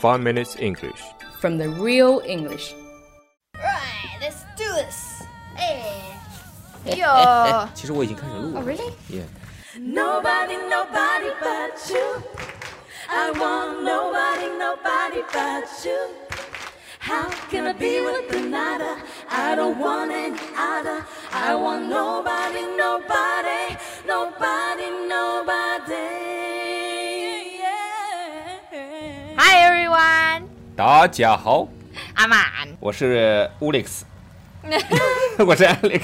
Five Minutes English. from the real English. Right, let's do this. Hey. Yo. 其实我已经开始录了。 Oh, really? Yeah. Nobody, nobody but you. I want nobody, nobody but you. How can I be with another? I don't want any other. I want nobody, nobody, nobody, nobody. 大家好，阿曼我是 Alex，我是 Alex。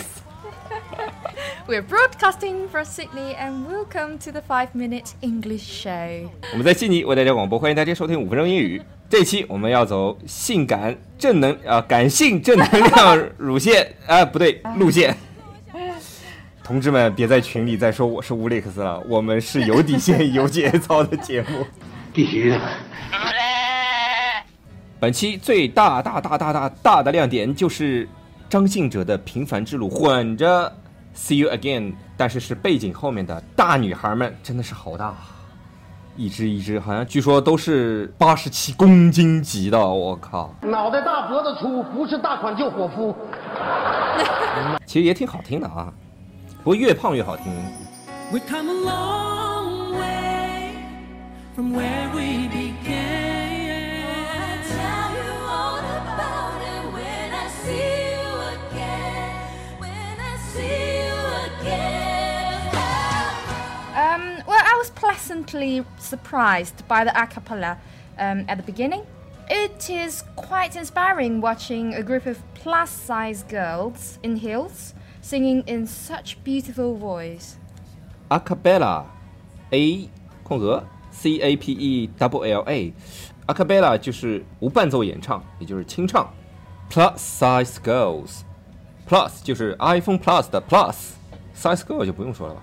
We're broadcasting from Sydney and welcome to the Five Minute English Show. 我们在悉尼为大家广播，欢迎大家收听五分钟英语。这期我们要走性感正能啊、感性正能量乳线啊、不对路线。同志们，别在群里再说我是乌利克斯了，我们是有底线、有节操的节目。必须的。本期最大大大大大大的亮点就是张信哲的平凡之路混着 See You Again，但是是背景后面的大女孩们真的是好大，一只一只，好像据说都是八十七公斤级的，我靠！脑袋大脖子粗，不是大款就伙夫。其实也挺好听的啊，不过越胖越好听。We've come a long way from where we pleasantly surprised by the a cappella um, at the beginning. It is quite inspiring watching a group of plus size girls in heels singing in such beautiful voice. a cappella a 空格 c a p e double l a a cappella 就是无伴奏演唱，也就是清唱。Plus size girls plus 就是 iPhone Plus 的 plus，size girl 就不用说了吧。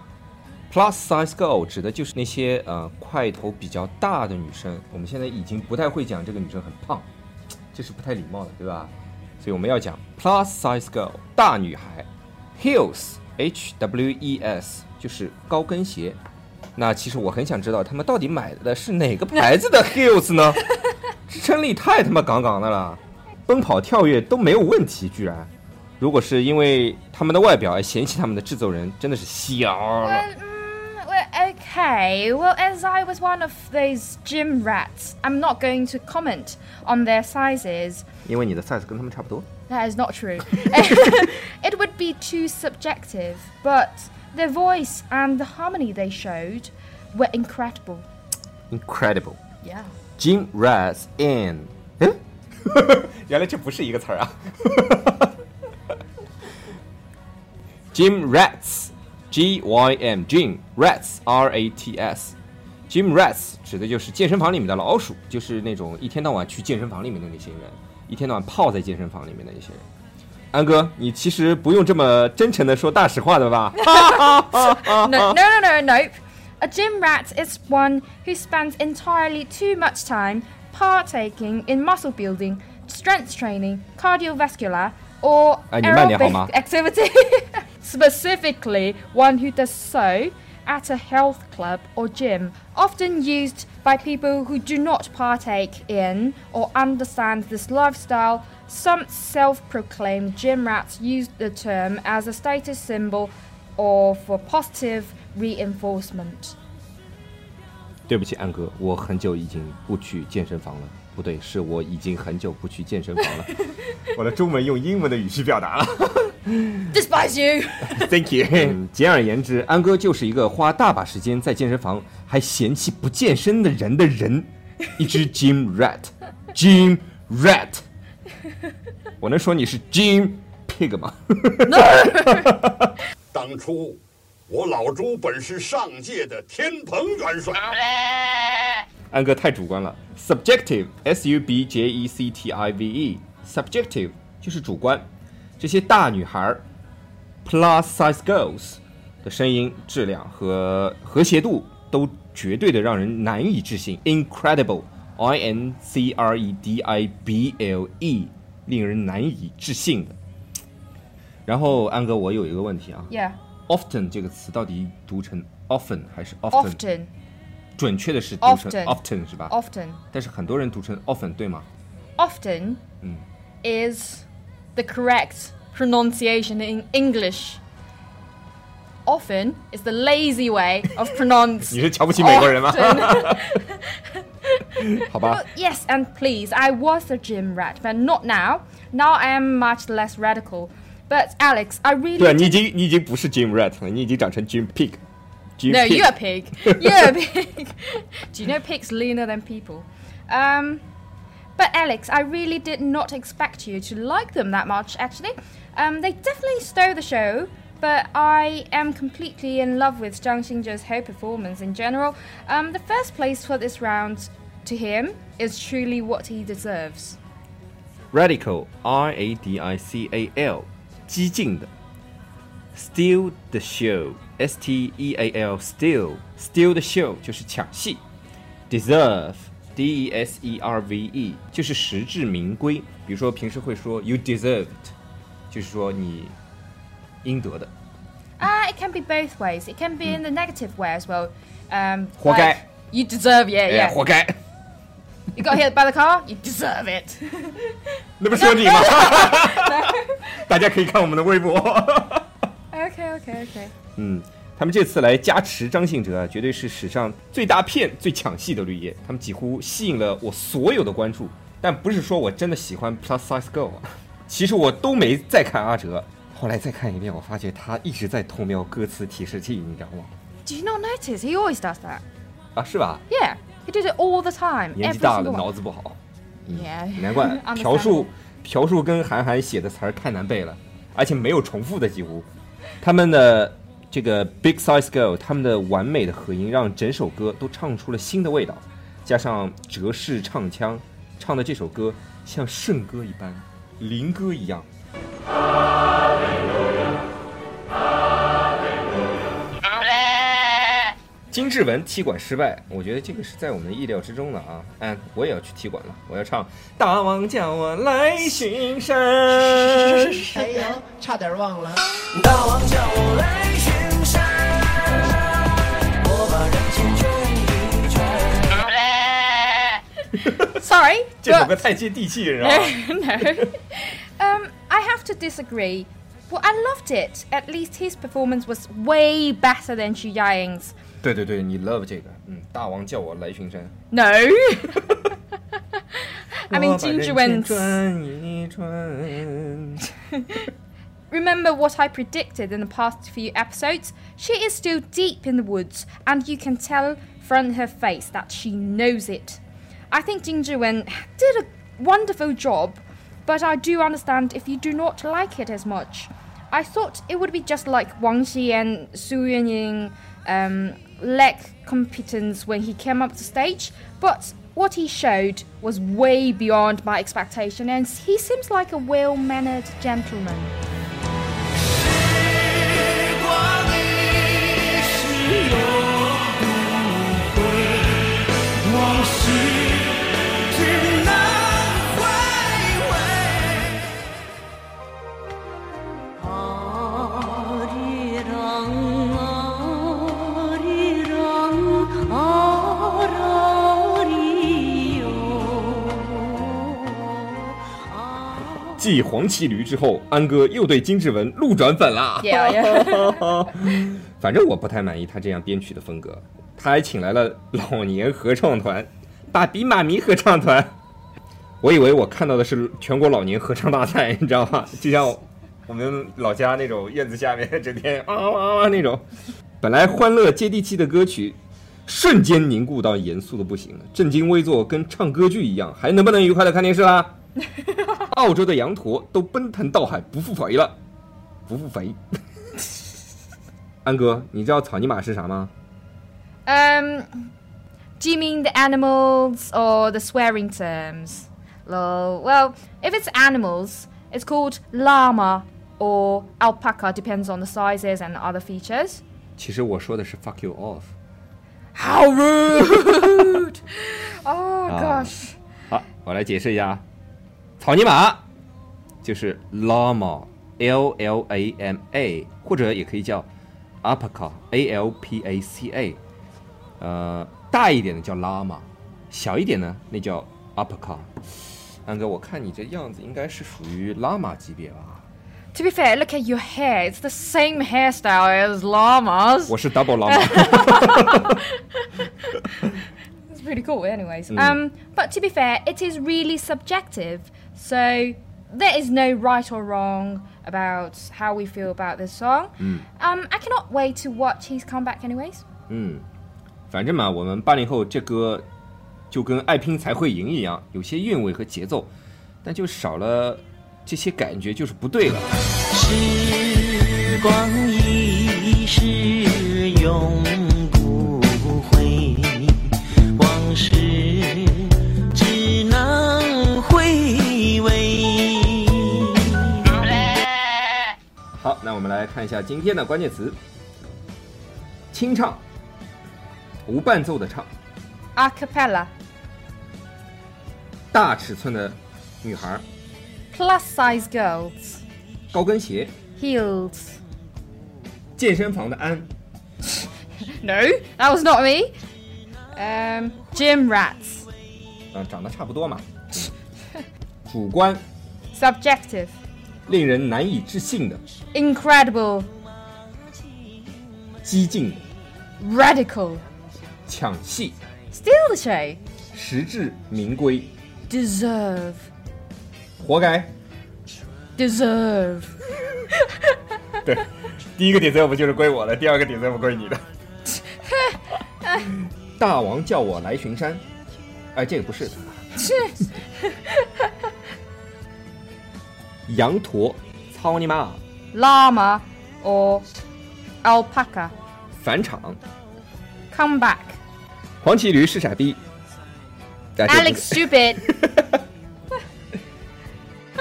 Plus size girl 指的就是那些呃块头比较大的女生。我们现在已经不太会讲这个女生很胖，这是不太礼貌的，对吧？所以我们要讲 plus size girl 大女孩，heels h w e s 就是高跟鞋。那其实我很想知道他们到底买的是哪个牌子的 heels 呢？支撑力太他妈杠杠的了，奔跑跳跃都没有问题，居然。如果是因为他们的外表而嫌弃他们的制作人，真的是瞎了。Well, mm, well, okay. Well, as I was one of those gym rats, I'm not going to comment on their sizes. 因为你的 size 跟他们差不多。 That is not true. it would be too subjective, but their voice and the harmony they showed were incredible. Incredible. Yeah. Gym rats in，嗯，原来这不是一个词儿啊。Gym rats，G Y M Gym rats R A T S，Gym rats 指的就是健身房里面的老鼠，就是那种一天到晚去健身房里面的那些人，一天到晚泡在健身房里面的那些人。安哥，你其实不用这么真诚的说大实话的吧？ no, no, no, no, nope. A gym rat is one who spends entirely too much time partaking in muscle building, strength training, cardiovascular, or 哎，你慢点好吗？ aerobic activity. Specifically, one who does so at a health club or gym, often used by people who do not partake in or understand this lifestyle. Some self proclaimed gym rats use the term as a status symbol or for positive reinforcement. 对不起，安哥，我很久已经不去健身房了。不对，是我已经很久不去健身房了。我的中文用英文的语气表达了。 Despise you! Thank you 嗯。简而言之，安哥就是一个花大把时间在健身房还嫌弃不健身的人的人，一只 gym rat，gym rat。我能说你是 gym pig 吗？当初我老朱本是上届的天蓬元帅，安哥太主观了，subjective，s u b j e c t i v e，subjective 就是主观。这些大女孩儿 plus size girls 的声音质量和和谐度都绝对的让人难以置信，incredible，i n c r e d i b l e，令人难以置信的。然后安哥，我有一个问题啊 Yeah,，often 这个词到底读成 often 还是 often？often. 准确的是读成 Often often 是吧？often. 但是很多人读成 often 对吗？Often Mm. is the correct pronunciation in English. Often is the lazy way of pronounce. 你是瞧不起美国人吗？ often. 好吧 Well,，yes, and please, I was a gym rat, but not now. Now I am much less radical. But Alex, I really 对，你已 did- 经你已经不是 Jim Rat 了，你已经长成 Jim Pig。Jim No, Pig you're a pig. You're a pig. Do you know pigs leaner than people? Um, but Alex, I really did not expect you to like them that much. Actually, um, they definitely stole the show. But I am completely in love with Zhang Xingzhe's whole performance in general. Um, the first place for this round to him is truly what he deserves. Radical R A D I C A L，激进的。Steal the show S T E A L steal steal the show 就是抢戏。Deserve D E S E R V E 就是实至名归。比如说平时会说 You deserved，就是说你应得的。 Uh, it can be both ways. It can be in the negative way as well. Um, 活该。 like, you deserve, yeah, 哎 yeah. 活该。 You got hit by the car, you deserve it. 那不是说你吗？大家可以看我们的微博。 okay, okay, okay. 嗯， 他们这次来加持张信哲啊，绝对是史上最大片、最抢戏的绿叶。他们几乎吸引了我所有的关注，但不是说我真的喜欢 Plus Size Girl 啊，其实我都没再看阿哲。后来再看一遍，我发觉他一直在偷瞄歌词提示器，你知道吗？Do you not notice? He always does that. 啊，是吧？Yeah, he did it all the time. 年纪大了，脑子不好，Yeah. 难怪朴树朴树跟韩寒写的词儿太难背了，而且没有重复的几乎。他们的这个 Big Size Girl，他们的完美的合音让整首歌都唱出了新的味道，加上哲式唱腔，唱的这首歌像圣歌一般，灵歌一样。金志文踢馆失败，我觉得这个是在我们的意料之中的啊。嗯，我也要去踢馆了，我要唱《大王叫我来巡山》。哎呦，差点忘了。大王叫我来 Sorry, 这首歌 but 太接地气了，是吧？ no. um, I have to disagree. Well, I loved it. At least his performance was way better than Xu Yang's. 对对对，你 love 这个，嗯，大王叫我来巡山。 No. I mean, 我把人 Ginger 间 Wen's. 转一转。 Remember what I predicted in the past few episodes? She is still deep in the woods, and you can tell from her face that she knows it. I think Jing Zhiwen did a wonderful job, but I do understand if you do not like it as much. I thought it would be just like Wang Xi and Su Yunying um, lack competence when he came up to stage, but what he showed was way beyond my expectation, and he seems like a well-mannered gentleman. 光继黄旗驴之后，安哥又对金志文路转粉啦。反正我不太满意他这样编曲的风格。他还请来了老年合唱团，爸比妈咪合唱团。我以为我看到的是全国老年合唱大赛，你知道吗？就像我们老家那种院子下面整天啊啊啊那种。本来欢乐接地气的歌曲，瞬间凝固到严肃的不行了，正襟危坐，跟唱歌剧一样，还能不能愉快的看电视啦？澳洲的羊驼都奔腾到海不复肥了，不复肥。安哥，你知道草泥马是啥吗？Um, do you mean the animals or the swearing terms? Lol. Well, if it's animals, it's called llama or alpaca, depends on the sizes and other features. 其实我说的是 fuck you off。How rude! oh Ah. gosh. 好，我来解释一下啊，草泥马就是 llama，l l a m a，或者也可以叫 alpaca，a l p a c a。呃， 大一点的叫拉玛，小一点呢那叫 uppercut。安哥，我看你这样子应该是属于拉玛级别吧？ To be fair, look at your hair. It's the same hairstyle as llamas. 我是 double 拉玛。 It's pretty cool, anyways. Um, but to be fair, it is really subjective. So there is no right or wrong about how we feel about this song. Um, I cannot wait to watch his comeback, anyways. 嗯，反正嘛，我们八零后这歌就跟爱拼才会赢一样，有些韵味和节奏，但就少了这些感觉，就是不对了。时光一逝永 们来看一下今天的关键词：清唱，无伴奏的唱，A cappella, 大尺寸的女孩，plus size girls, 高跟鞋，heels. 健身房的安，No, that was not me. Um, gym rats, 嗯、长得差不多嘛。主观，subjective, 令人难以置信的，incredible, 激进的，radical. 抢戏，Steal the show. 实至名归，Deserve. 活该。Deserve. 对，第一个 deserve 就是归我的，第二个 deserve 归你的。大王叫我来巡山，哎，这个不是。羊驼，操你妈！Llama or alpaca. 返场，Come back. 黄旗驴是傻逼。Alex stupid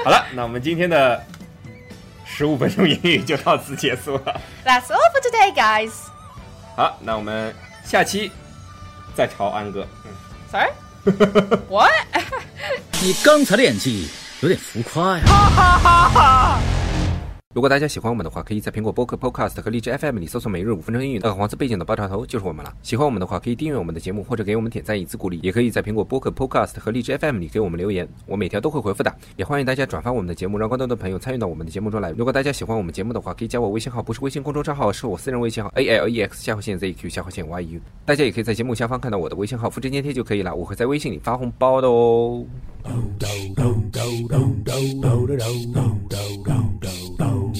好了，那我们今天的十五分钟英语就到此结束了。That's all for today, guys. 好，那我们下期再朝安哥。嗯 Sorry? what? 你刚才的演技有点浮夸呀。哈哈哈哈。如果大家喜欢我们的话，可以在苹果播客 Podcast 和荔枝 FM 里搜索“每日五分钟英语”，那个黄色背景的爆炸头就是我们了。喜欢我们的话，可以订阅我们的节目，或者给我们点赞以资鼓励。也可以在苹果播客 Podcast 和荔枝 FM 里给我们留言，我每条都会回复的。也欢迎大家转发我们的节目，让更多的朋友参与到我们的节目中来。如果大家喜欢我们节目的话，可以加我微信号，不是微信公众账号，是我私人微信号 A L E X 下划线 Z Q 下划线 Y U。大家也可以在节目下方看到我的微信号，复制粘贴就可以了，我会在微信里发红包的哦。Exposed.